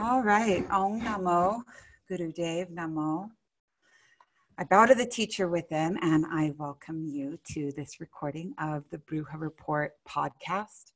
All right. Om Namo, Guru Dev Namo. I bow to the teacher within and I welcome you to this recording of the Bruja Report podcast.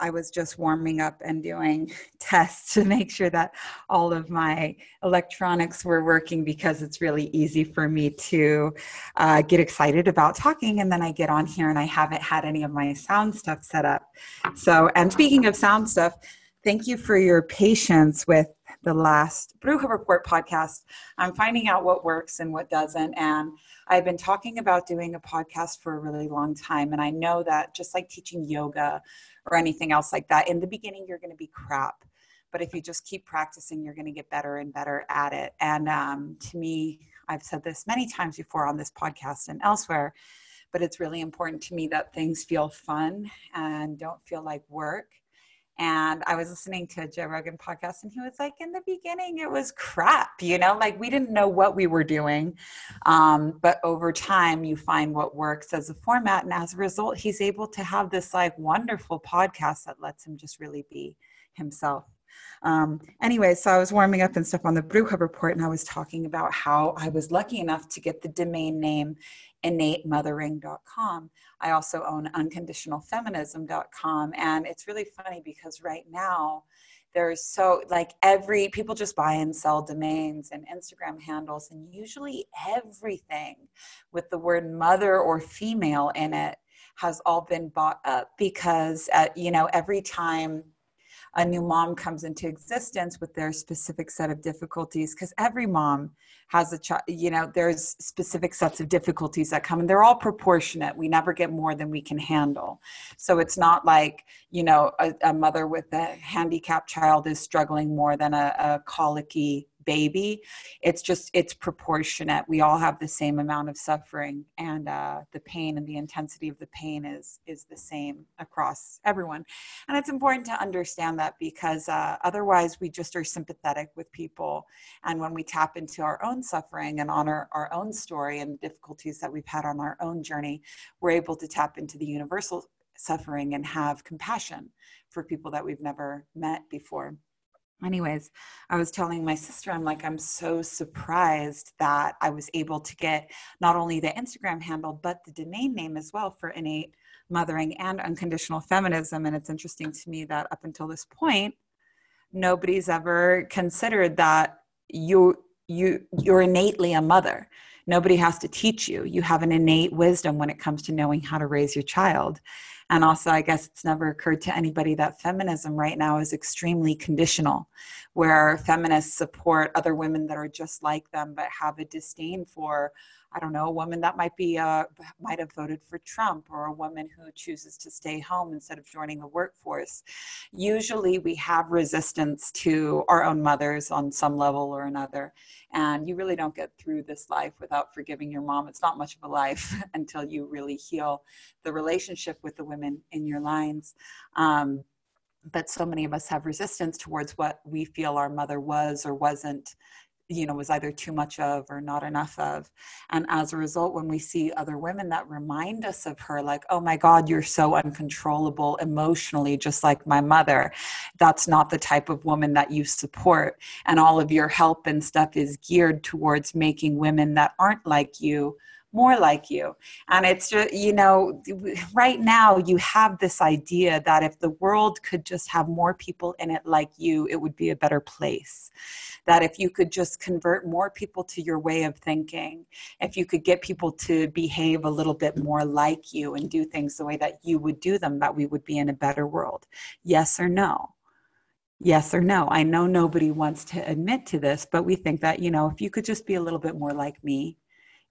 I was just warming up and doing tests to make sure that all of my electronics were working because it's really easy for me to uh, get excited about talking. And then I get on here and I haven't had any of my sound stuff set up. So, and speaking of sound stuff, thank you for your patience with the last Bruja Report podcast. I'm finding out what works and what doesn't. And I've been talking about doing a podcast for a really long time. And I know that just like teaching yoga or anything else like that. In the beginning, you're going to be crap. But if you just keep practicing, you're going to get better and better at it. And um, to me, I've said this many times before on this podcast and elsewhere, but it's really important to me that things feel fun and don't feel like work and I was listening to a Joe Rogan podcast, and he was like, in the beginning, it was crap, you know, like we didn't know what we were doing. Um, but over time, you find what works as a format. And as a result, he's able to have this like wonderful podcast that lets him just really be himself. Um, anyway, so I was warming up and stuff on the Bruja report, and I was talking about how I was lucky enough to get the domain name innatemothering.com. I also own unconditionalfeminism.com. And it's really funny because right now, there's so like every people just buy and sell domains and Instagram handles, and usually everything with the word mother or female in it has all been bought up because, uh, you know, every time a new mom comes into existence with their specific set of difficulties because every mom has a child you know there's specific sets of difficulties that come and they're all proportionate. We never get more than we can handle. So it's not like you know a, a mother with a handicapped child is struggling more than a, a colicky baby it's just it's proportionate. We all have the same amount of suffering and uh, the pain and the intensity of the pain is is the same across everyone. And it's important to understand that because uh, otherwise we just are sympathetic with people. And when we tap into our own suffering and honor our own story and the difficulties that we've had on our own journey we're able to tap into the universal suffering and have compassion for people that we've never met before anyways i was telling my sister i'm like i'm so surprised that i was able to get not only the instagram handle but the domain name as well for innate mothering and unconditional feminism. And it's interesting to me that up until this point nobody's ever considered that you you you're innately a mother. Nobody has to teach you. You have an innate wisdom when it comes to knowing how to raise your child and also, I guess it's never occurred to anybody that feminism right now is extremely conditional, where feminists support other women that are just like them but have a disdain for I don't know, a woman that might be uh, might have voted for Trump or a woman who chooses to stay home instead of joining the workforce. Usually, we have resistance to our own mothers on some level or another, and you really don't get through this life without forgiving your mom. It's not much of a life until you really heal the relationship with the women in your lines. Um, but so many of us have resistance towards what we feel our mother was or wasn't you know was either too much of or not enough of. And as a result when we see other women that remind us of her like oh my god you're so uncontrollable emotionally just like my mother. That's not the type of woman that you support. And all of your help and stuff is geared towards making women that aren't like you more like you. And it's just, you know, right now you have this idea that if the world could just have more people in it like you, it would be a better place. That if you could just convert more people to your way of thinking, if you could get people to behave a little bit more like you and do things the way that you would do them, that we would be in a better world. Yes or no? yes or no. I know nobody wants to admit to this, but we think that, you know, if you could just be a little bit more like me,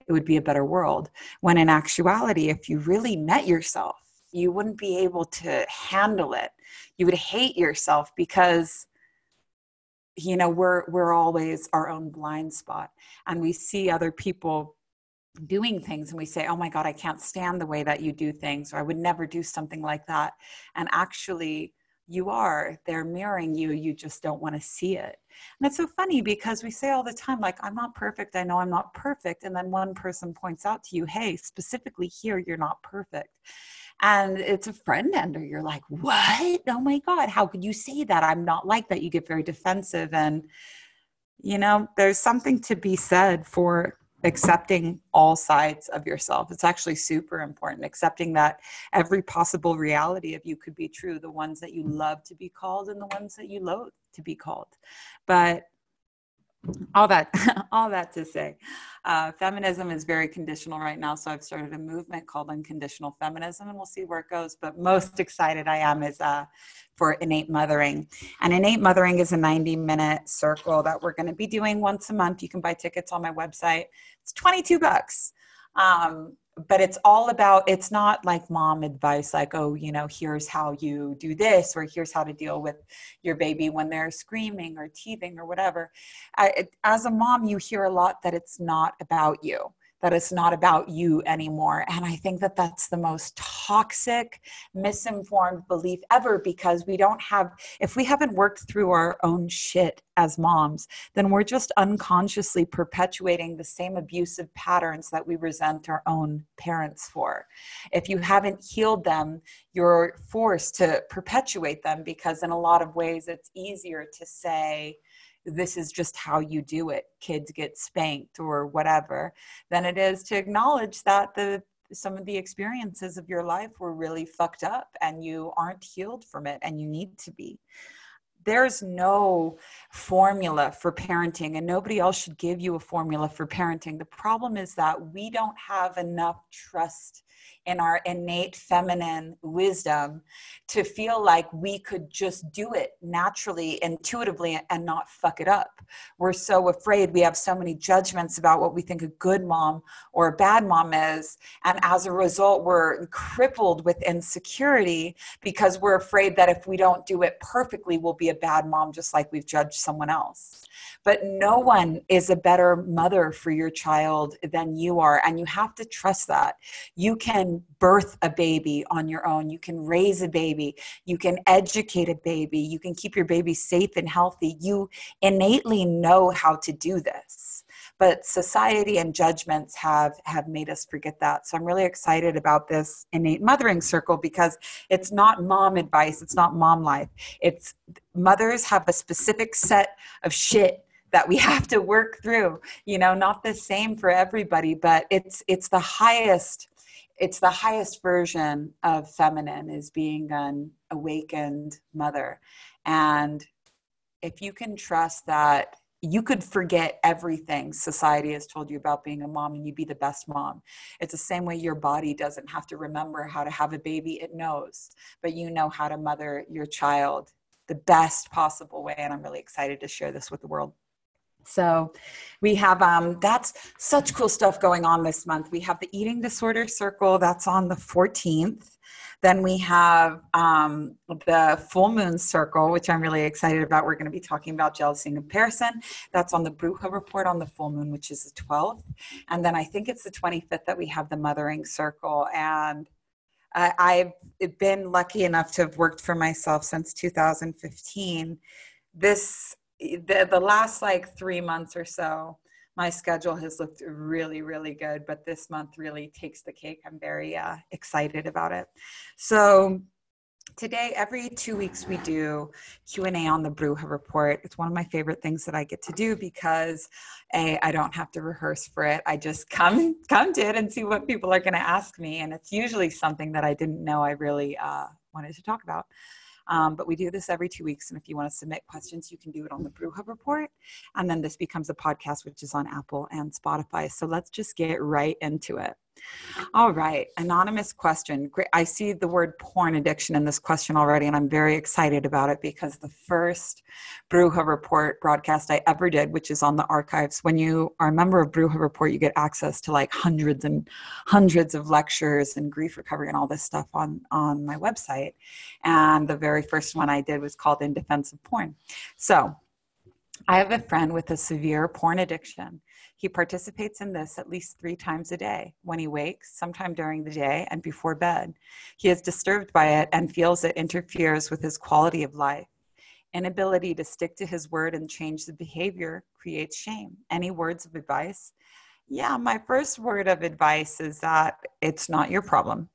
it would be a better world. When in actuality, if you really met yourself, you wouldn't be able to handle it. You would hate yourself because you know we're we're always our own blind spot and we see other people doing things and we say oh my god i can't stand the way that you do things or i would never do something like that and actually you are. They're mirroring you. You just don't want to see it. And it's so funny because we say all the time, like, I'm not perfect. I know I'm not perfect. And then one person points out to you, hey, specifically here, you're not perfect. And it's a friend ender. You're like, what? Oh my God, how could you say that? I'm not like that. You get very defensive. And, you know, there's something to be said for accepting all sides of yourself. It's actually super important, accepting that every possible reality of you could be true, the ones that you love to be called and the ones that you loathe to be called. But all that all that to say uh, feminism is very conditional right now so i've started a movement called unconditional feminism and we'll see where it goes but most excited i am is uh, for innate mothering. And innate mothering is a 90 minute circle that we're going to be doing once a month. You can buy tickets on my website. It's 22 bucks. Um, but it's all about it's not like mom advice like oh you know here's how you do this or here's how to deal with your baby when they're screaming or teething or whatever. I, as a mom you hear a lot that it's not about you that it's not about you anymore. And I think that that's the most toxic, misinformed belief ever because we don't have, if we haven't worked through our own shit as moms, then we're just unconsciously perpetuating the same abusive patterns that we resent our own parents for. If you haven't healed them, you're forced to perpetuate them because, in a lot of ways, it's easier to say, this is just how you do it kids get spanked or whatever than it is to acknowledge that the some of the experiences of your life were really fucked up and you aren't healed from it and you need to be there's no formula for parenting and nobody else should give you a formula for parenting the problem is that we don't have enough trust in our innate feminine wisdom to feel like we could just do it naturally, intuitively, and not fuck it up. We're so afraid. We have so many judgments about what we think a good mom or a bad mom is. And as a result, we're crippled with insecurity because we're afraid that if we don't do it perfectly, we'll be a bad mom, just like we've judged someone else. But no one is a better mother for your child than you are. And you have to trust that. You can birth a baby on your own. You can raise a baby. You can educate a baby. You can keep your baby safe and healthy. You innately know how to do this. But society and judgments have, have made us forget that. So I'm really excited about this innate mothering circle because it's not mom advice, it's not mom life. It's mothers have a specific set of shit that we have to work through you know not the same for everybody but it's it's the highest it's the highest version of feminine is being an awakened mother and if you can trust that you could forget everything society has told you about being a mom and you'd be the best mom. It's the same way your body doesn't have to remember how to have a baby, it knows, but you know how to mother your child the best possible way. And I'm really excited to share this with the world. So we have um, that's such cool stuff going on this month. We have the eating disorder circle that's on the 14th. Then we have um, the full moon circle, which I'm really excited about. We're going to be talking about jealousy and comparison. That's on the Bruja report on the full moon, which is the 12th. And then I think it's the 25th that we have the mothering circle. And I've been lucky enough to have worked for myself since 2015. This the, the last like three months or so, my schedule has looked really, really good, but this month really takes the cake. I'm very uh, excited about it. So today, every two weeks, we do Q&A on the Bruja Report. It's one of my favorite things that I get to do because A, I don't have to rehearse for it. I just come, come to it and see what people are going to ask me. And it's usually something that I didn't know I really uh, wanted to talk about. Um, but we do this every two weeks. And if you want to submit questions, you can do it on the Bruja Report. And then this becomes a podcast, which is on Apple and Spotify. So let's just get right into it. All right, anonymous question. I see the word porn addiction in this question already, and I'm very excited about it because the first Bruja Report broadcast I ever did, which is on the archives, when you are a member of Bruja Report, you get access to like hundreds and hundreds of lectures and grief recovery and all this stuff on, on my website. And the very first one I did was called In Defense of Porn. So I have a friend with a severe porn addiction. He participates in this at least three times a day when he wakes, sometime during the day, and before bed. He is disturbed by it and feels it interferes with his quality of life. Inability to stick to his word and change the behavior creates shame. Any words of advice? Yeah, my first word of advice is that it's not your problem.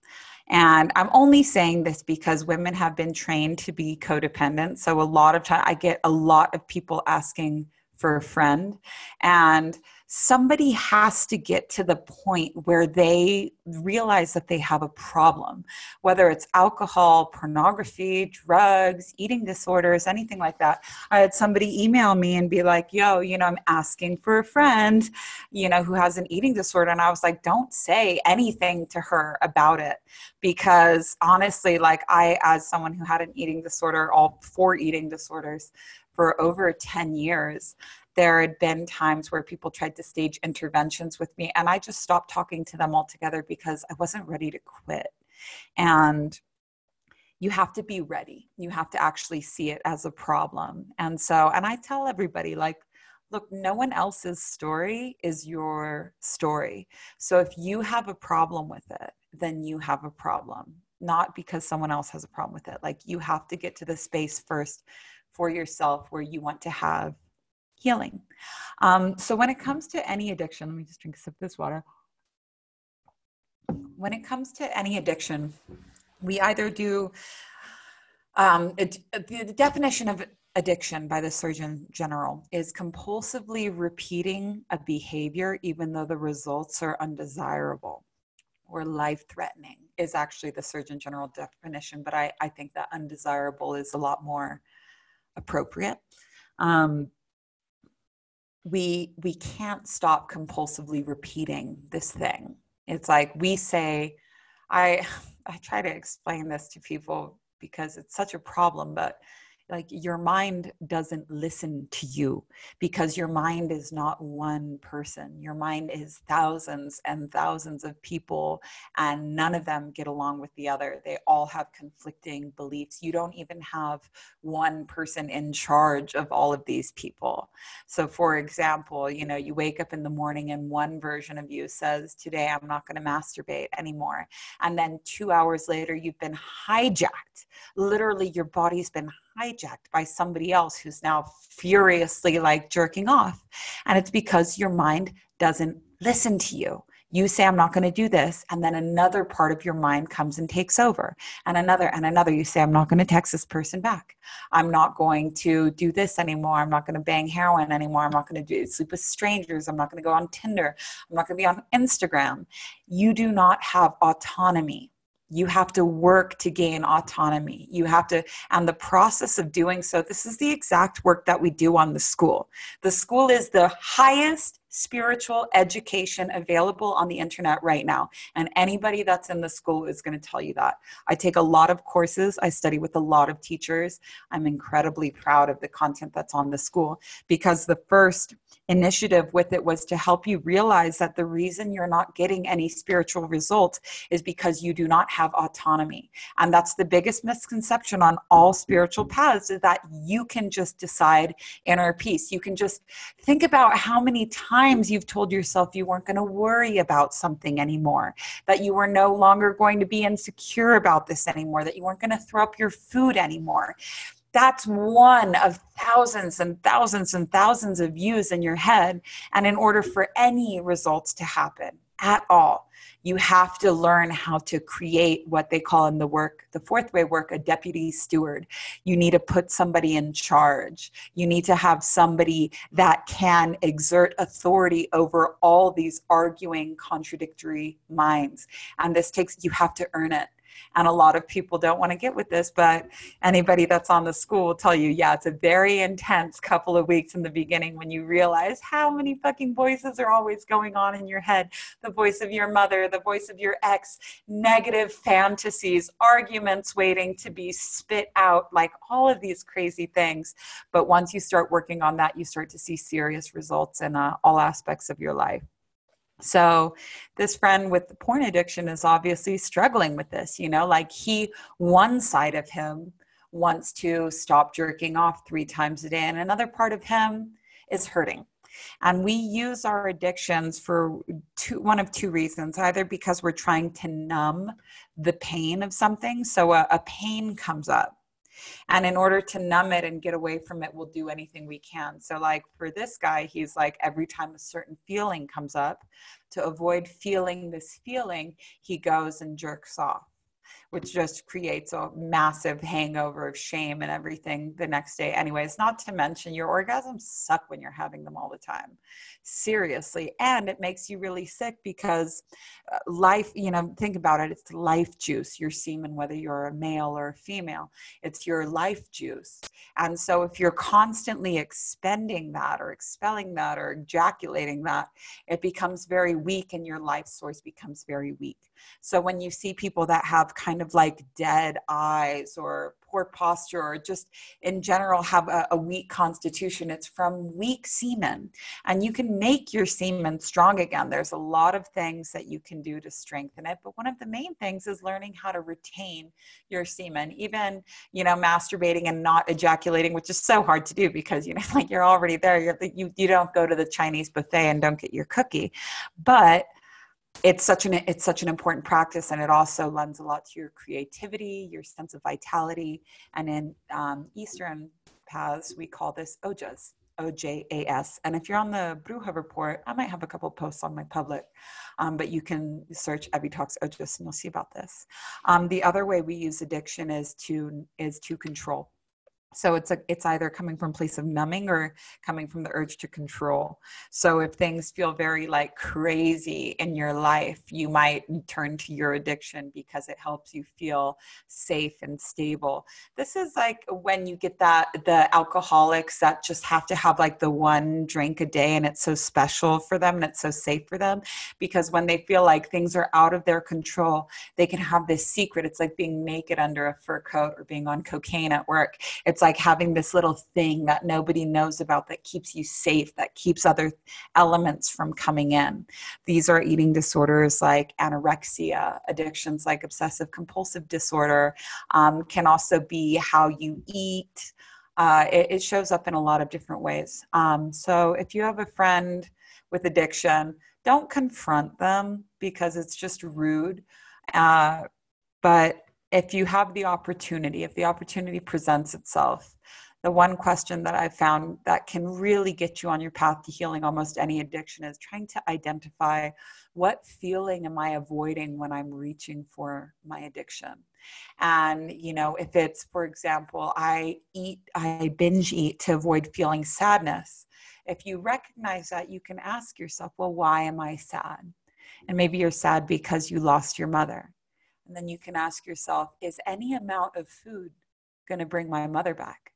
And I'm only saying this because women have been trained to be codependent. So a lot of time I get a lot of people asking for a friend and somebody has to get to the point where they realize that they have a problem, whether it's alcohol, pornography, drugs, eating disorders, anything like that. I had somebody email me and be like, yo, you know, I'm asking for a friend, you know, who has an eating disorder. And I was like, don't say anything to her about it. Because honestly, like I, as someone who had an eating disorder, all four eating disorders, for over 10 years there had been times where people tried to stage interventions with me and i just stopped talking to them altogether because i wasn't ready to quit. And you have to be ready. You have to actually see it as a problem. And so and i tell everybody like look no one else's story is your story. So if you have a problem with it then you have a problem not because someone else has a problem with it. Like you have to get to the space first for yourself where you want to have healing. Um, so when it comes to any addiction, let me just drink a sip of this water. When it comes to any addiction, we either do um, it, the definition of addiction by the Surgeon General is compulsively repeating a behavior even though the results are undesirable or life threatening is actually the Surgeon General definition, but I, I think that undesirable is a lot more appropriate. Um, we we can't stop compulsively repeating this thing. It's like we say i i try to explain this to people because it's such a problem but like your mind doesn't listen to you because your mind is not one person. Your mind is thousands and thousands of people and none of them get along with the other. They all have conflicting beliefs. You don't even have one person in charge of all of these people. So for example you know you wake up in the morning and one version of you says today i'm not going to masturbate anymore. And then 2 hours later you've been hijacked. Literally your body's been hijacked by somebody else who's now furiously like jerking off. And it's because your mind doesn't listen to you. You say, I'm not going to do this. And then another part of your mind comes and takes over. And another and another. You say, I'm not going to text this person back. I'm not going to do this anymore. I'm not going to bang heroin anymore. I'm not going to do sleep with strangers. I'm not going to go on Tinder. I'm not going to be on Instagram. You do not have autonomy you have to work to gain autonomy. You have to and the process of doing so this is the exact work that we do on the school. The school is the highest spiritual education available on the internet right now. And anybody that's in the school is going to tell you that. I take a lot of courses, I study with a lot of teachers. I'm incredibly proud of the content that's on the school because the first initiative with it was to help you realize that the reason you're not getting any spiritual results is because you do not have autonomy. And that's the biggest misconception on all spiritual paths is that you can just decide inner peace. You can just think about how many times times you've told yourself you weren't going to worry about something anymore, that you were no longer going to be insecure about this anymore, that you weren't going to throw up your food anymore. That's one of thousands and thousands and thousands of views in your head. And in order for any results to happen at all, you have to learn how to create what they call in the work, the fourth way work, a deputy steward. You need to put somebody in charge. You need to have somebody that can exert authority over all these arguing, contradictory minds. And this takes, you have to earn it. And a lot of people don't want to get with this, but anybody that's on the school will tell you, yeah, it's a very intense couple of weeks in the beginning when you realize how many fucking voices are always going on in your head the voice of your mother, the voice of your ex, negative fantasies, arguments waiting to be spit out, like all of these crazy things. But once you start working on that, you start to see serious results in uh, all aspects of your life. So, this friend with the porn addiction is obviously struggling with this, you know, like he, one side of him wants to stop jerking off three times a day, and another part of him is hurting. And we use our addictions for two, one of two reasons either because we're trying to numb the pain of something. So a, a pain comes up and in order to numb it and get away from it, we'll do anything we can. So, like for this guy, he's like, every time a certain feeling comes up, to avoid feeling this feeling, he goes and jerks off which just creates a massive hangover of shame and everything the next day. Anyways, not to mention your orgasms suck when you're having them all the time. Seriously. And it makes you really sick because uh, life, you know, think about it, it's life juice, your semen, whether you're a male or a female, it's your life juice. And so if you're constantly expending that or expelling that or ejaculating that, it becomes very weak and your life source becomes very weak. So when you see people that have kind of like dead eyes or poor posture or just in general have a, a, weak constitution, it's from weak semen. And you can make your semen strong again. There's a lot of things that you can do to strengthen it. But one of the main things is learning how to retain your semen, even, you know, masturbating and not ejaculating, which is so hard to do because, you know, like you're already there. You're, you, you don't go to the Chinese buffet and don't get your cookie. But it's such an it's such an important practice and it also lends a lot to your creativity your sense of vitality. And in um, eastern paths we call this ojas ojas and if you're on the bruja report i might have a couple posts on my public um, but you can search Evie Talks ojas and you'll see about this. Um, the other way we use addiction is to is to control so it's a it's either coming from place of numbing or coming from the urge to control. So if things feel very like crazy in your life you might turn to your addiction because it helps you feel safe and stable. This is like when you get that the alcoholics that just have to have like the one drink a day and it's so special for them and it's so safe for them because when they feel like things are out of their control they can have this secret. It's like being naked under a fur coat or being on cocaine at work. It's it's like having this little thing that nobody knows about that keeps you safe, that keeps other elements from coming in. These are eating disorders like anorexia, addictions like obsessive compulsive disorder, um, can also be how you eat. Uh, it, it, shows up in a lot of different ways. Um, so if you have a friend with addiction, don't confront them because it's just rude. Uh, but if you have the opportunity, if the opportunity presents itself, the one question that I've found that can really get you on your path to healing almost any addiction is trying to identify what feeling am I avoiding when I'm reaching for my addiction. And, you know, if it's, for example, I eat, I binge eat to avoid feeling sadness. If you recognize that, you can ask yourself, well, why am I sad? And maybe you're sad because you lost your mother and then you can ask yourself, is any amount of food going to bring my mother back?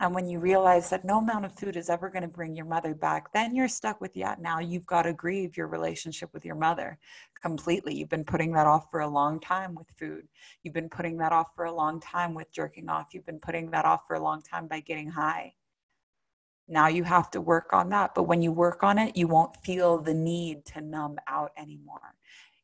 And when you realize that no amount of food is ever going to bring your mother back, then you're stuck with, yeah, now you've got to grieve your relationship with your mother completely. You've been putting that off for a long time with food. You've been putting that off for a long time with jerking off. You've been putting that off for a long time by getting high. Now you have to work on that. But when you work on it, you won't feel the need to numb out anymore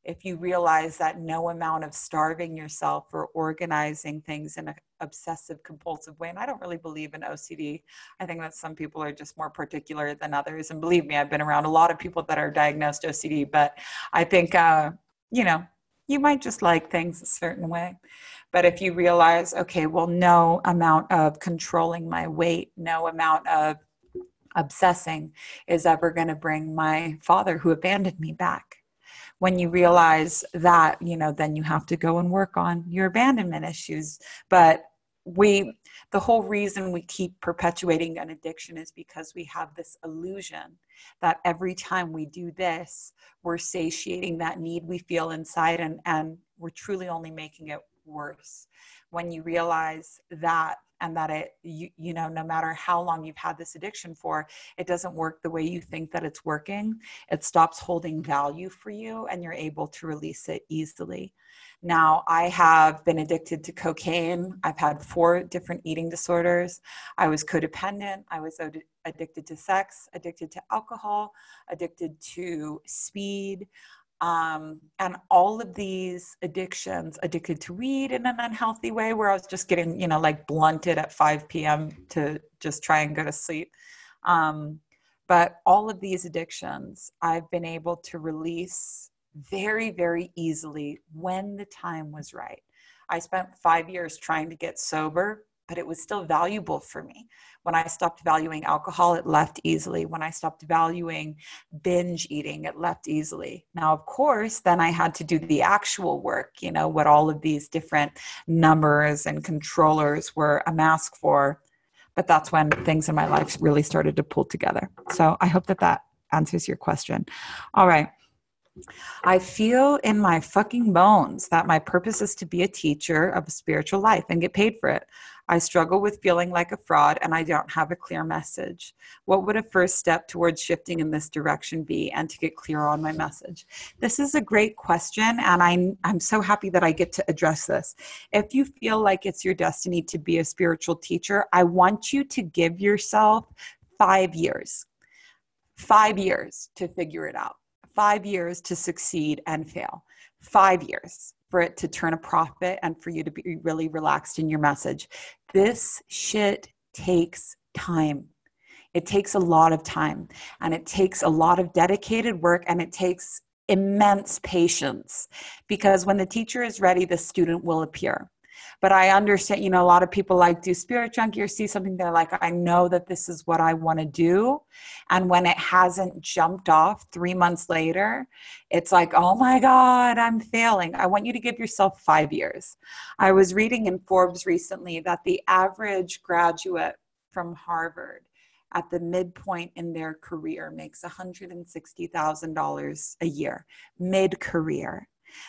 if you realize that no amount of starving yourself or organizing things in an obsessive compulsive way and i don't really believe in ocd i think that some people are just more particular than others and believe me i've been around a lot of people that are diagnosed ocd but i think uh, you know you might just like things a certain way. But if you realize okay well no amount of controlling my weight no amount of obsessing is ever going to bring my father who abandoned me back when you realize that you know then you have to go and work on your abandonment issues. But we the whole reason we keep perpetuating an addiction is because we have this illusion that every time we do this we're satiating that need we feel inside and and we're truly only making it worse. When you realize that and that it you, you know no matter how long you've had this addiction for it doesn't work the way you think that it's working. It stops holding value for you and you're able to release it easily. Now i have been addicted to cocaine. I've had four different eating disorders. I was codependent. I was addicted to sex addicted to alcohol addicted to speed Um, and all of these addictions, addicted to weed in an unhealthy way, where I was just getting, you know, like blunted at 5 p.m. to just try and go to sleep. Um, but all of these addictions, I've been able to release very, very easily when the time was right. I spent five years trying to get sober but it was still valuable for me. When I stopped valuing alcohol, it left easily. When I stopped valuing binge eating, it left easily. Now, of course, then I had to do the actual work, you know, what all of these different numbers and controllers were a mask for. But that's when things in my life really started to pull together. So I hope that that answers your question. All right. I feel in my fucking bones that my purpose is to be a teacher of a spiritual life and get paid for it. I struggle with feeling like a fraud and I don't have a clear message. What would a first step towards shifting in this direction be and to get clearer on my message? This is a great question and I'm, I'm so happy that I get to address this. If you feel like it's your destiny to be a spiritual teacher, I want you to give yourself five years. Five years to figure it out five years to succeed and fail. Five years for it to turn a profit and for you to be really relaxed in your message. This shit takes time. It takes a lot of time and it takes a lot of dedicated work and it takes immense patience because when the teacher is ready, the student will appear. But I understand, you know, a lot of people like do spirit junkie or see something they're like, I know that this is what I want to do. And when it hasn't jumped off three months later, it's like, oh my God, I'm failing. I want you to give yourself five years. I was reading in Forbes recently that the average graduate from Harvard at the midpoint in their career makes $160,000 a year, mid career.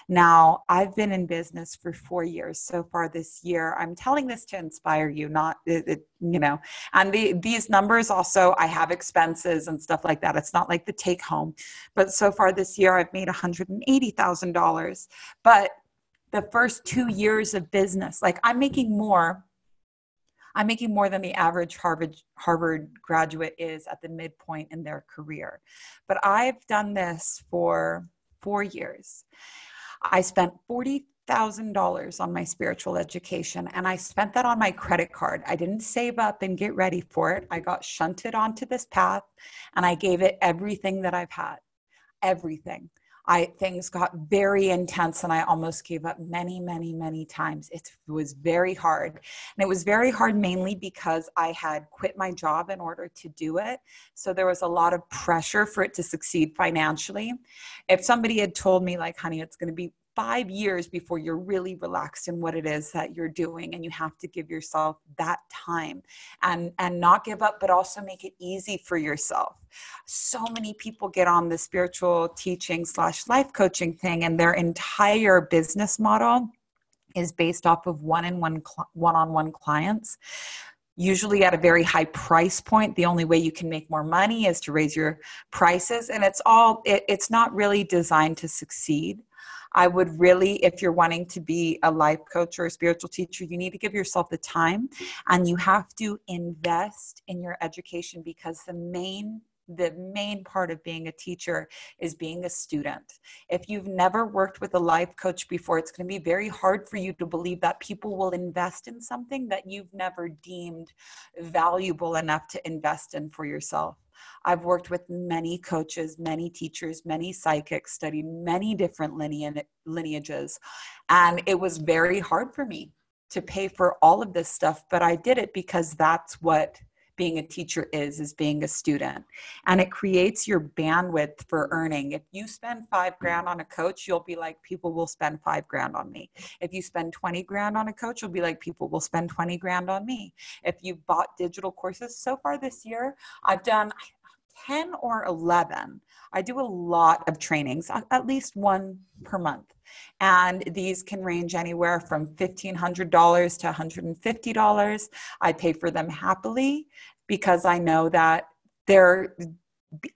Now, I've been in business for four years so far this year. I'm telling this to inspire you, not, it, it, you know, and the, these numbers also, I have expenses and stuff like that. It's not like the take home. But so far this year, I've made $180,000. But the first two years of business, like I'm making more I'm making more than the average Harvard Harvard graduate is at the midpoint in their career. But I've done this for 4 years. I spent $40,000 on my spiritual education and I spent that on my credit card. I didn't save up and get ready for it. I got shunted onto this path and I gave it everything that I've had. Everything. I things got very intense and I almost gave up many, many, many times. It was very hard. And it was very hard mainly because I had quit my job in order to do it. So there was a lot of pressure for it to succeed financially. If somebody had told me, like, honey, it's going to be five years before you're really relaxed in what it is that you're doing and you have to give yourself that time and and not give up but also make it easy for yourself. So many people get on the spiritual teaching slash life coaching thing and their entire business model is based off of one-on-one one-on-one clients usually at a very high price point. The only way you can make more money is to raise your prices and it's all it, it's not really designed to succeed I would really, if you're wanting to be a life coach or a spiritual teacher, you need to give yourself the time and you have to invest in your education because the main the main part of being a teacher is being a student. If you've never worked with a life coach before, it's going to be very hard for you to believe that people will invest in something that you've never deemed valuable enough to invest in for yourself. I've worked with many coaches, many teachers, many psychics, studied many different lineages, and it was very hard for me to pay for all of this stuff, but I did it because that's what being a teacher is is being a student. And it creates your bandwidth for earning. If you spend five grand on a coach you'll be like people will spend five grand on me. If you spend 20 grand on a coach you'll be like people will spend 20 grand on me. If you've bought digital courses so far this year i've done 10 or 11 i do a lot of trainings at least one per month. And these can range anywhere from $1500 to $150 i pay for them happily because i know that they're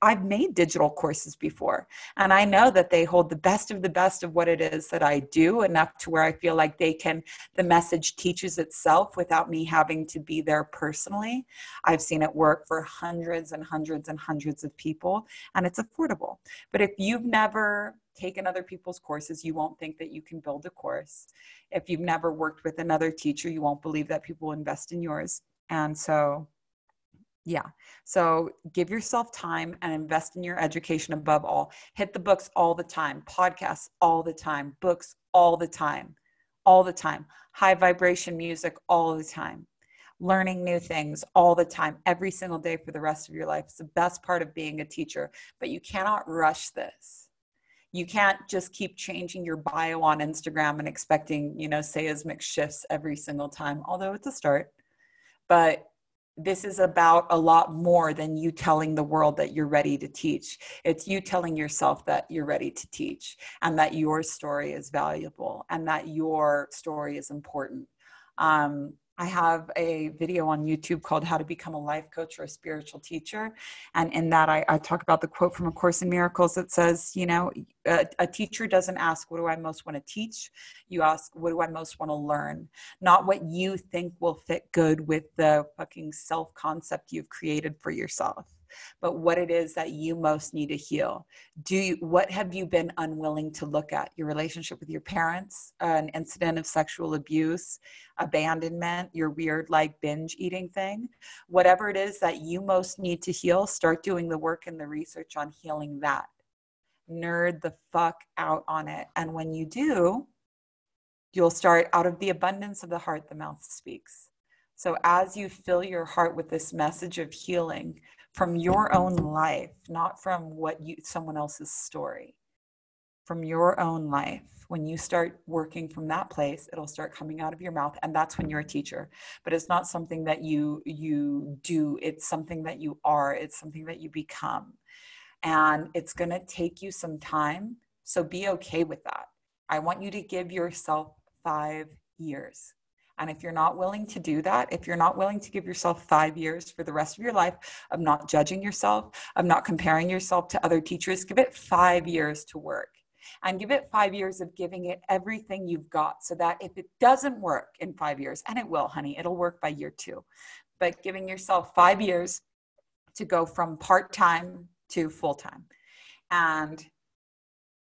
I've made digital courses before, and I know that they hold the best of the best of what it is that I do, enough to where I feel like they can, the message teaches itself without me having to be there personally. I've seen it work for hundreds and hundreds and hundreds of people, and it's affordable. But if you've never taken other people's courses, you won't think that you can build a course. If you've never worked with another teacher, you won't believe that people invest in yours. And so, yeah. So give yourself time and invest in your education above all. Hit the books all the time, podcasts all the time, books all the time, all the time, high vibration music all the time learning new things all the time, every single day for the rest of your life. It's the best part of being a teacher, but you cannot rush this. You can't just keep changing your bio on Instagram and expecting, you know, seismic shifts every single time, although it's a start. But this is about a lot more than you telling the world that you're ready to teach. It's you telling yourself that you're ready to teach and that your story is valuable and that your story is important. Um, I have a video on YouTube called How to Become a Life Coach or a Spiritual Teacher. And in that, I, I talk about the quote from A Course in Miracles that says, you know, a, a teacher doesn't ask, What do I most want to teach? You ask, What do I most want to learn? Not what you think will fit good with the fucking self concept you've created for yourself but what it is that you most need to heal. Do you, what have you been unwilling to look at? Your relationship with your parents, an incident of sexual abuse, abandonment, your weird like binge eating thing, whatever it is that you most need to heal, start doing the work and the research on healing that. Nerd the fuck out on it. And when you do, you'll start out of the abundance of the heart, the mouth speaks. So, as you fill your heart with this message of healing, from your own life, not from what you someone else's story. From your own life. When you start working from that place, it'll start coming out of your mouth and that's when you're a teacher. But it's not something that you you do, it's something that you are, it's something that you become. And it's going to take you some time, so be okay with that. I want you to give yourself 5 years and if you're not willing to do that, if you're not willing to give yourself five years for the rest of your life of not judging yourself, of not comparing yourself to other teachers, give it five years to work. And give it five years of giving it everything you've got so that if it doesn't work in five years, and it will, honey, it'll work by year two, but giving yourself five years to go from part time to full time. And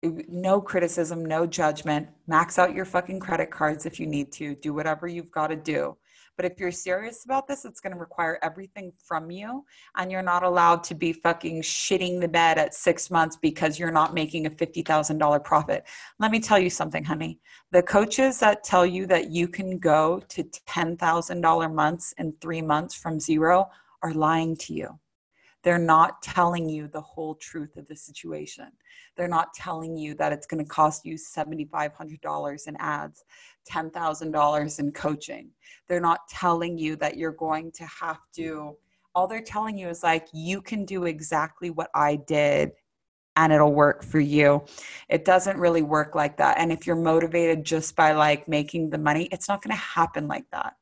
no criticism, no judgment. Max out your fucking credit cards if you need to. Do whatever you've got to do. But if you're serious about this, it's going to require everything from you. And you're not allowed to be fucking shitting the bed at six months because you're not making a $50,000 profit. Let me tell you something, honey. The coaches that tell you that you can go to $10,000 months in three months from zero are lying to you. They're not telling you the whole truth of the situation. They're not telling you that it's going to cost you $7,500 in ads, $10,000 in coaching. They're not telling you that you're going to have to, all they're telling you is like, you can do exactly what I did and it'll work for you. It doesn't really work like that. And if you're motivated just by like making the money, it's not going to happen like that.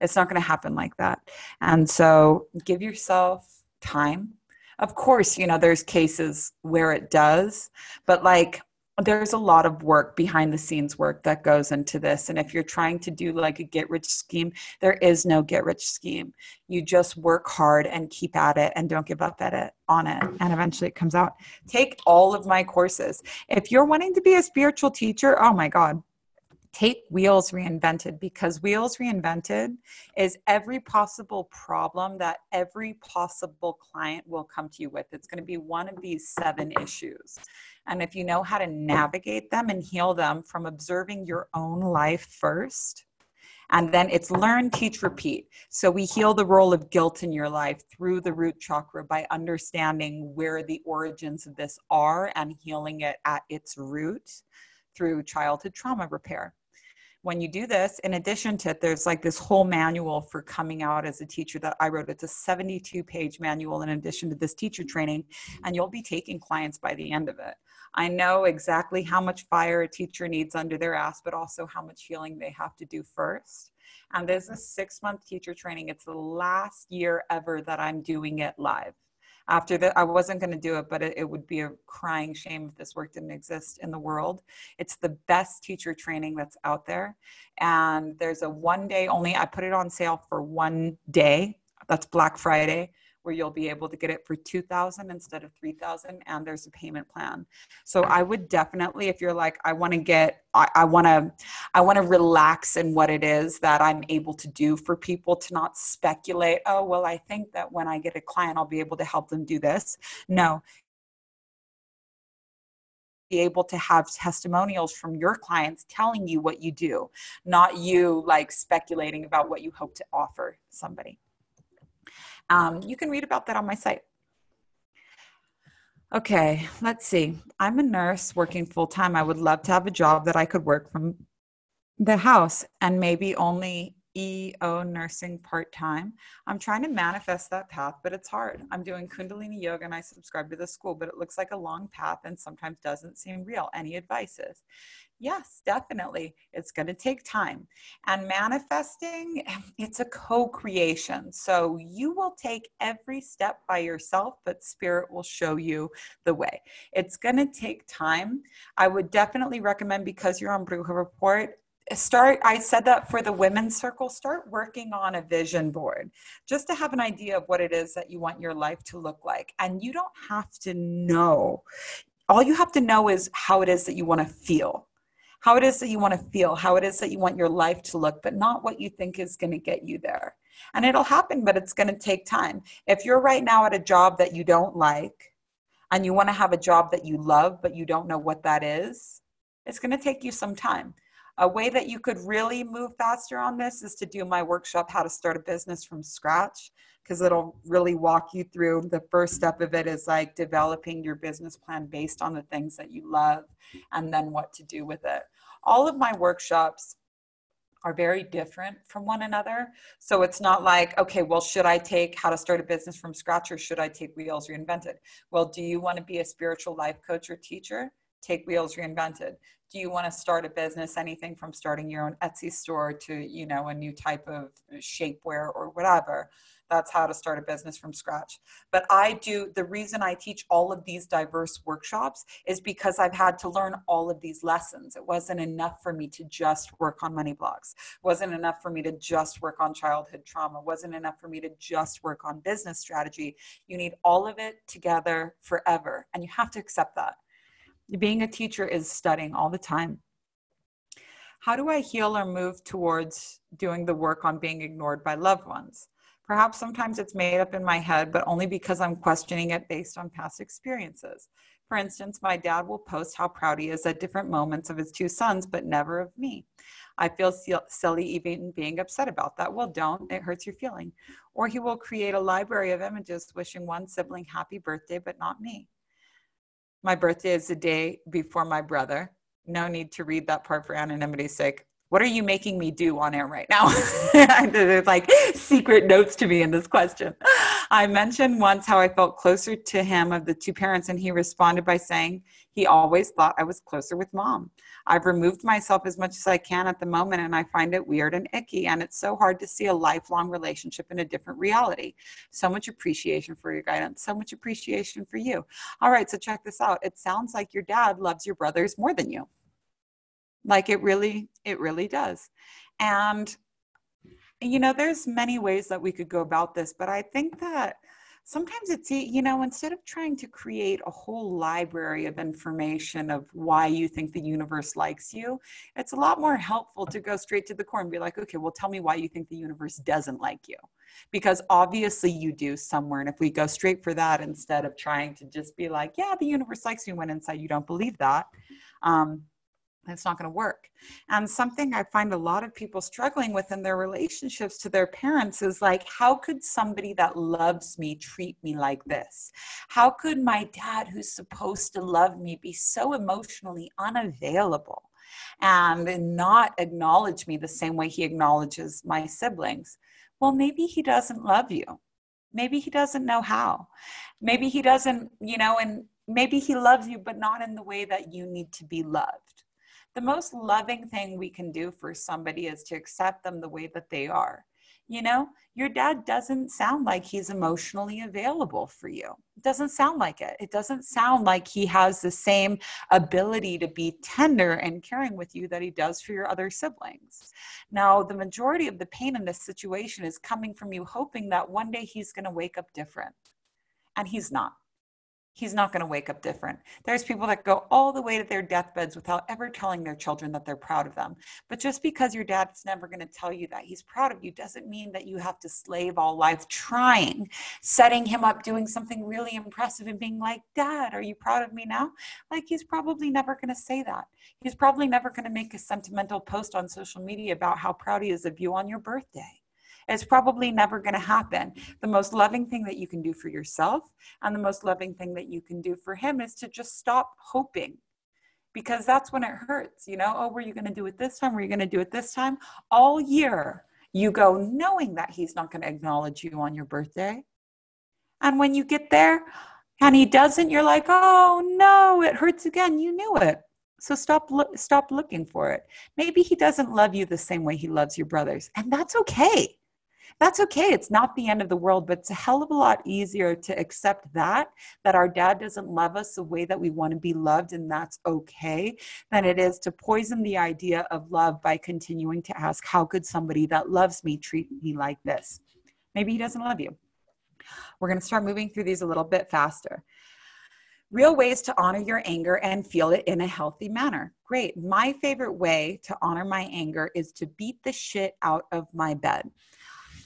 It's not going to happen like that. And so give yourself time. Of course, you know, there's cases where it does, but like there's a lot of work behind the scenes work that goes into this. And if you're trying to do like a get rich scheme, there is no get rich scheme. You just work hard and keep at it and don't give up at it on it. And eventually it comes out. Take all of my courses. If you're wanting to be a spiritual teacher, oh my God, take Wheels Reinvented because Wheels Reinvented is every possible problem that every possible client will come to you with. It's going to be one of these seven issues. And if you know how to navigate them and heal them from observing your own life first, and then it's learn, teach, repeat. So we heal the role of guilt in your life through the root chakra by understanding where the origins of this are and healing it at its root through childhood trauma repair when you do this, in addition to it, there's like this whole manual for coming out as a teacher that I wrote. It's a 72 page manual in addition to this teacher training, and you'll be taking clients by the end of it. I know exactly how much fire a teacher needs under their ass, but also how much healing they have to do first. And there's a six month teacher training. It's the last year ever that I'm doing it live after that i wasn't going to do it but it, it, would be a crying shame if this work didn't exist in the world. It's the best teacher training that's out there. And there's a one day only i put it on sale for one day. That's black friday where you'll be able to get it for 2000 instead of 3000 and there's a payment plan. So I would definitely if you're like I want to get I want to I want to relax in what it is that I'm able to do for people to not speculate, oh well I think that when I get a client I'll be able to help them do this. No, be able to have testimonials from your clients telling you what you do, not you like speculating about what you hope to offer somebody. Um, you can read about that on my site. Okay, let's see. I'm a nurse working full time. I would love to have a job that I could work from the house and maybe only EO nursing part time. I'm trying to manifest that path, but it's hard. I'm doing Kundalini yoga and I subscribe to the school, but it looks like a long path and sometimes doesn't seem real. Any advices? Yes, definitely. It's going to take time. And manifesting, it's a co creation. So you will take every step by yourself, but spirit will show you the way. It's going to take time. I would definitely recommend, because you're on Bruja Report, start i said that for the women's circle start working on a vision board just to have an idea of what it is that you want your life to look like and you don't have to know all you have to know is how it is that you want to feel how it is that you want to feel how it is that you want your life to look but not what you think is going to get you there. And it'll happen but it's going to take time. If you're right now at a job that you don't like and you want to have a job that you love but you don't know what that is it's going to take you some time a way that you could really move faster on this is to do my workshop, How to Start a Business from Scratch, because it'll really walk you through. The first step of it is like developing your business plan based on the things that you love and then what to do with it. All of my workshops are very different from one another. So it's not like, okay, well, should I take how to start a business from scratch or should I take Wheels Reinvented? Well, do you want to be a spiritual life coach or teacher? Take Wheels Reinvented do you want to start a business anything from starting your own etsy store to you know a new type of shapewear or whatever? That's how to start a business from scratch. But i do the reason i teach all of these diverse workshops is because i've had to learn all of these lessons. It wasn't enough for me to just work on money blocks. It wasn't enough for me to just work on childhood trauma. It wasn't enough for me to just work on business strategy. You need all of it together forever and you have to accept that being a teacher is studying all the time. How do I heal or move towards doing the work on being ignored by loved ones? Perhaps sometimes it's made up in my head, but only because I'm questioning it based on past experiences. For instance, my dad will post how proud he is at different moments of his two sons, but never of me. I feel silly even being upset about that. Well, don't, it hurts your feeling. Or he will create a library of images wishing one sibling happy birthday, but not me. My birthday is the day before my brother. No need to read that part for anonymity's sake. What are you making me do on air right now? There's like secret notes to me in this question. I mentioned once how I felt closer to him of the two parents, and he responded by saying he always thought I was closer with mom. I've removed myself as much as I can at the moment, and I find it weird and icky. And it's so hard to see a lifelong relationship in a different reality. So much appreciation for your guidance. So much appreciation for you. All right, so check this out. It sounds like your dad loves your brothers more than you. Like it really, it really does. And you know, there's many ways that we could go about this, but I think that sometimes it's you know instead of trying to create a whole library of information of why you think the universe likes you it's a lot more helpful to go straight to the core and be like okay well tell me why you think the universe doesn't like you because obviously you do somewhere and if we go straight for that instead of trying to just be like yeah the universe likes you when inside you don't believe that um, it's not going to work. And something I find a lot of people struggling with in their relationships to their parents is like, how could somebody that loves me treat me like this? How could my dad, who's supposed to love me, be so emotionally unavailable and not acknowledge me the same way he acknowledges my siblings? Well, maybe he doesn't love you. Maybe he doesn't know how. Maybe he doesn't, you know, and maybe he loves you, but not in the way that you need to be loved the most loving thing we can do for somebody is to accept them the way that they are. you know your dad doesn't sound like he's emotionally available for you. It doesn't sound like it. It doesn't sound like he has the same ability to be tender and caring with you that he does for your other siblings. Now the majority of the pain in this situation is coming from you hoping that one day he's going to wake up different. And he's not he's not going to wake up different. There's people that go all the way to their deathbeds without ever telling their children that they're proud of them. But just because your dad's never going to tell you that he's proud of you doesn't mean that you have to slave all life trying, setting him up, doing something really impressive and being like, Dad, are you proud of me now? Like, he's probably never going to say that. He's probably never going to make a sentimental post on social media about how proud he is of you on your birthday. It's probably never going to happen. The most loving thing that you can do for yourself and the most loving thing that you can do for him is to just stop hoping because that's when it hurts. You know, oh, were you going to do it this time? Were you going to do it this time? All year, you go knowing that he's not going to acknowledge you on your birthday. And when you get there and he doesn't, you're like, oh no, it hurts again. You knew it. So stop lo- stop looking for it. Maybe he doesn't love you the same way he loves your brothers, and that's okay that's okay. It's not the end of the world, but it's a hell of a lot easier to accept that, that our dad doesn't love us the way that we want to be loved, and that's okay, than it is to poison the idea of love by continuing to ask, How could somebody that loves me treat me like this? Maybe he doesn't love you. We're going to start moving through these a little bit faster. Real ways to honor your anger and feel it in a healthy manner. Great. My favorite way to honor my anger is to beat the shit out of my bed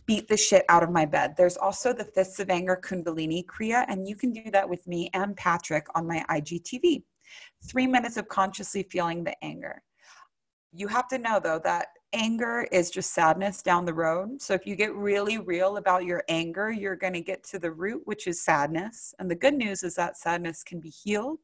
beat the shit out of my bed. There's also the Fists of Anger Kundalini Kriya, and you can do that with me and Patrick on my IGTV. Three minutes of consciously feeling the anger. You have to know though that anger is just sadness down the road. So if you get really real about your anger, you're going to get to the root, which is sadness. And the good news is that sadness can be healed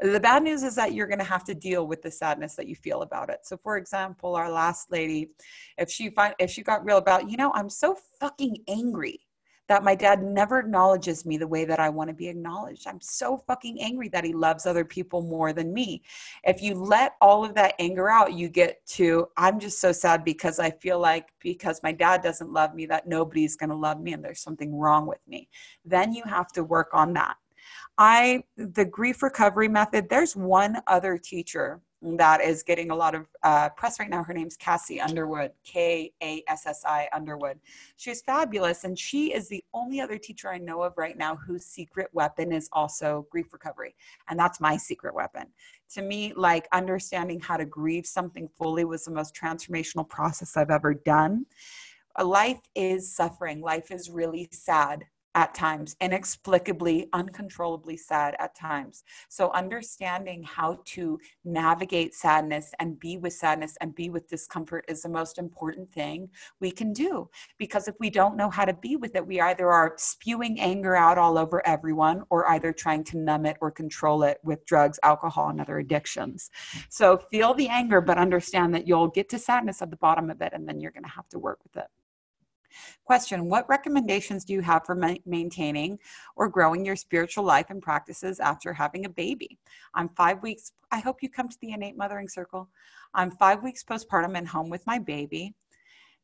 the bad news is that you're going to have to deal with the sadness that you feel about it. So, for example, our last lady, if she find if she got real about, you know, I'm so fucking angry that my dad never acknowledges me the way that I want to be acknowledged. I'm so fucking angry that he loves other people more than me. If you let all of that anger out, you get to, I'm just so sad because I feel like because my dad doesn't love me, that nobody's going to love me and there's something wrong with me. Then you have to work on that. I, the grief recovery method, there's one other teacher that is getting a lot of uh, press right now. Her name's Kassi Underwood, K A S S I Underwood. She's fabulous, and she is the only other teacher I know of right now whose secret weapon is also grief recovery. And that's my secret weapon. To me, like understanding how to grieve something fully was the most transformational process I've ever done. Life is suffering, life is really sad at times, inexplicably, uncontrollably sad at times. So, understanding how to navigate sadness and be with sadness and be with discomfort is the most important thing we can do. Because if we don't know how to be with it, we either are spewing anger out all over everyone or either trying to numb it or control it with drugs, alcohol, and other addictions. So, feel the anger, but understand that you'll get to sadness at the bottom of it and then you're going to have to work with it. Question What recommendations do you have for ma- maintaining or growing your spiritual life and practices after having a baby? I'm five weeks, I hope you come to the innate mothering circle. I'm five weeks postpartum and home with my baby.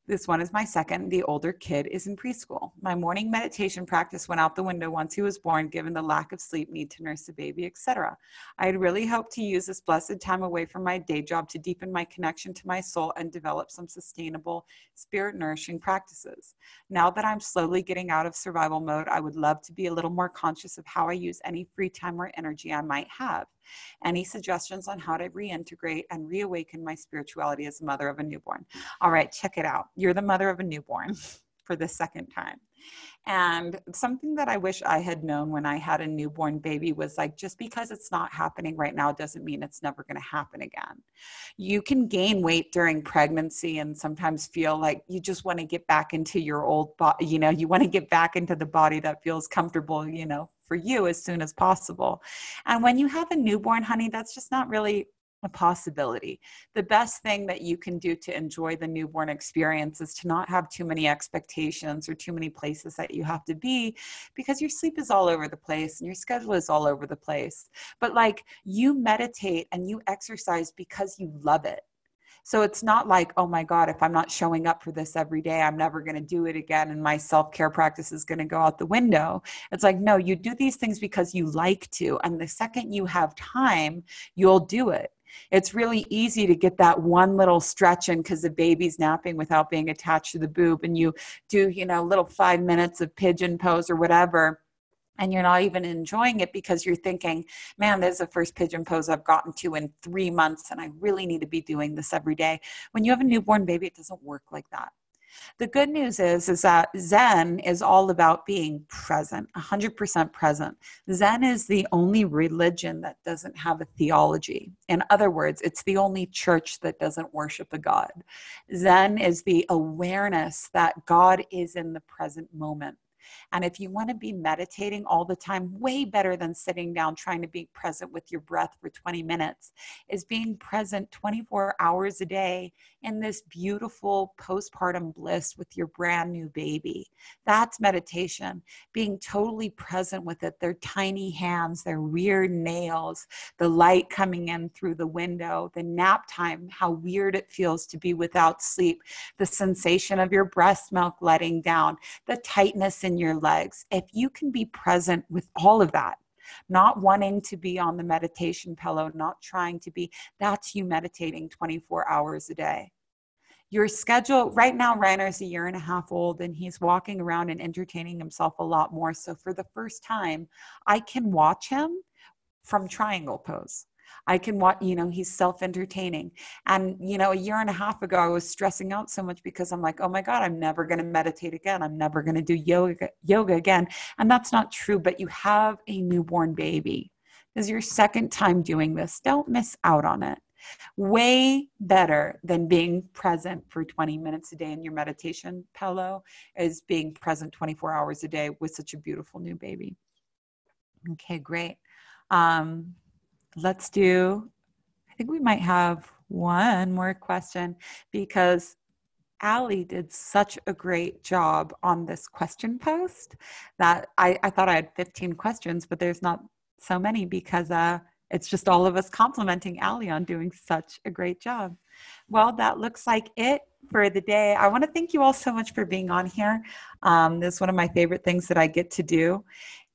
This one is my second. The older kid is in preschool. My morning meditation practice went out the window once he was born, given the lack of sleep, need to nurse the baby, etc. I had really hoped to use this blessed time away from my day job to deepen my connection to my soul and develop some sustainable, spirit nourishing practices. Now that I'm slowly getting out of survival mode, I would love to be a little more conscious of how I use any free time or energy I might have. Any suggestions on how to reintegrate and reawaken my spirituality as a mother of a newborn? All right, check it out. You're the mother of a newborn for the second time. And something that I wish I had known when I had a newborn baby was like, just because it's not happening right now doesn't mean it's never going to happen again. You can gain weight during pregnancy and sometimes feel like you just want to get back into your old body, you know, you want to get back into the body that feels comfortable, you know, for you as soon as possible. And when you have a newborn, honey, that's just not really a possibility. The best thing that you can do to enjoy the newborn experience is to not have too many expectations or too many places that you have to be because your sleep is all over the place and your schedule is all over the place. But like you meditate and you exercise because you love it So it's not like, oh my God, if I'm not showing up for this every day, I'm never going to do it again. And my self care practice is going to go out the window. It's like, no, you do these things because you like to. And the second you have time, you'll do it. It's really easy to get that one little stretch in because the baby's napping without being attached to the boob. And you do, you know, little five minutes of pigeon pose or whatever and you're not even enjoying it because you're thinking, man, there's the first pigeon pose I've gotten to in three months, and I really need to be doing this every day. When you have a newborn baby, it doesn't work like that. The good news is is that Zen is all about being present, 100% present. Zen is the only religion that doesn't have a theology. In other words, it's the only church that doesn't worship a god. Zen is the awareness that God is in the present moment. And if you want to be meditating all the time, way better than sitting down trying to be present with your breath for 20 minutes, is being present 24 hours a day in this beautiful postpartum bliss with your brand new baby. That's meditation, being totally present with it. Their tiny hands, their weird nails, the light coming in through the window, the nap time, how weird it feels to be without sleep, the sensation of your breast milk letting down, the tightness in your legs. If you can be present with all of that, not wanting to be on the meditation pillow, not trying to be, that's you meditating 24 hours a day. Your schedule, right now, Reiner's a year and a half old and he's walking around and entertaining himself a lot more. So for the first time, I can watch him from triangle pose. I can watch, you know, he's self entertaining. And, you know, a year and a half ago, I was stressing out so much because I'm like, oh my God, I'm never going to meditate again. I'm never going to do yoga, yoga again. And that's not true, but you have a newborn baby. This is your second time doing this. Don't miss out on it. Way better than being present for 20 minutes a day in your meditation pillow is being present 24 hours a day with such a beautiful new baby. Okay, great. Um, let's do, I think we might have one more question because Allie did such a great job on this question post that I, I thought I had 15 questions, but there's not so many because uh, it's just all of us complimenting Allie on doing such a great job. Well, that looks like it for the day. I want to thank you all so much for being on here. Um, this is one of my favorite things that I get to do.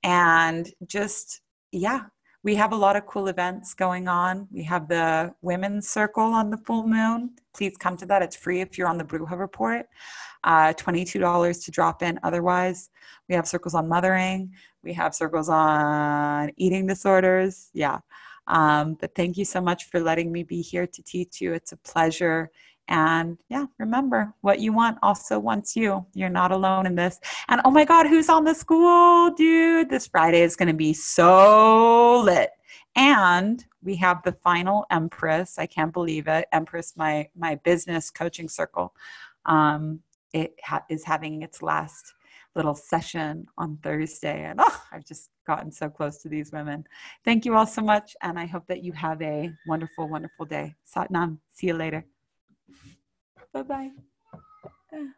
And just, yeah, we have a lot of cool events going on. We have the women's circle on the full moon. Please come to that. It's free if you're on the Bruja report. Uh, $22 to drop in. Otherwise, we have circles on mothering. We have circles on eating disorders. Yeah. Um, but thank you so much for letting me be here to teach you. It's a pleasure. And yeah, remember what you want also wants you. You're not alone in this. And oh my God, who's on the school, dude? This Friday is going to be so lit. And we have the final Empress. I can't believe it. Empress, my my business coaching circle, um, it ha- is having its last little session on Thursday. And oh, I've just gotten so close to these women. Thank you all so much. And I hope that you have a wonderful, wonderful day. Satnam. See you later. Bye bye. Ah.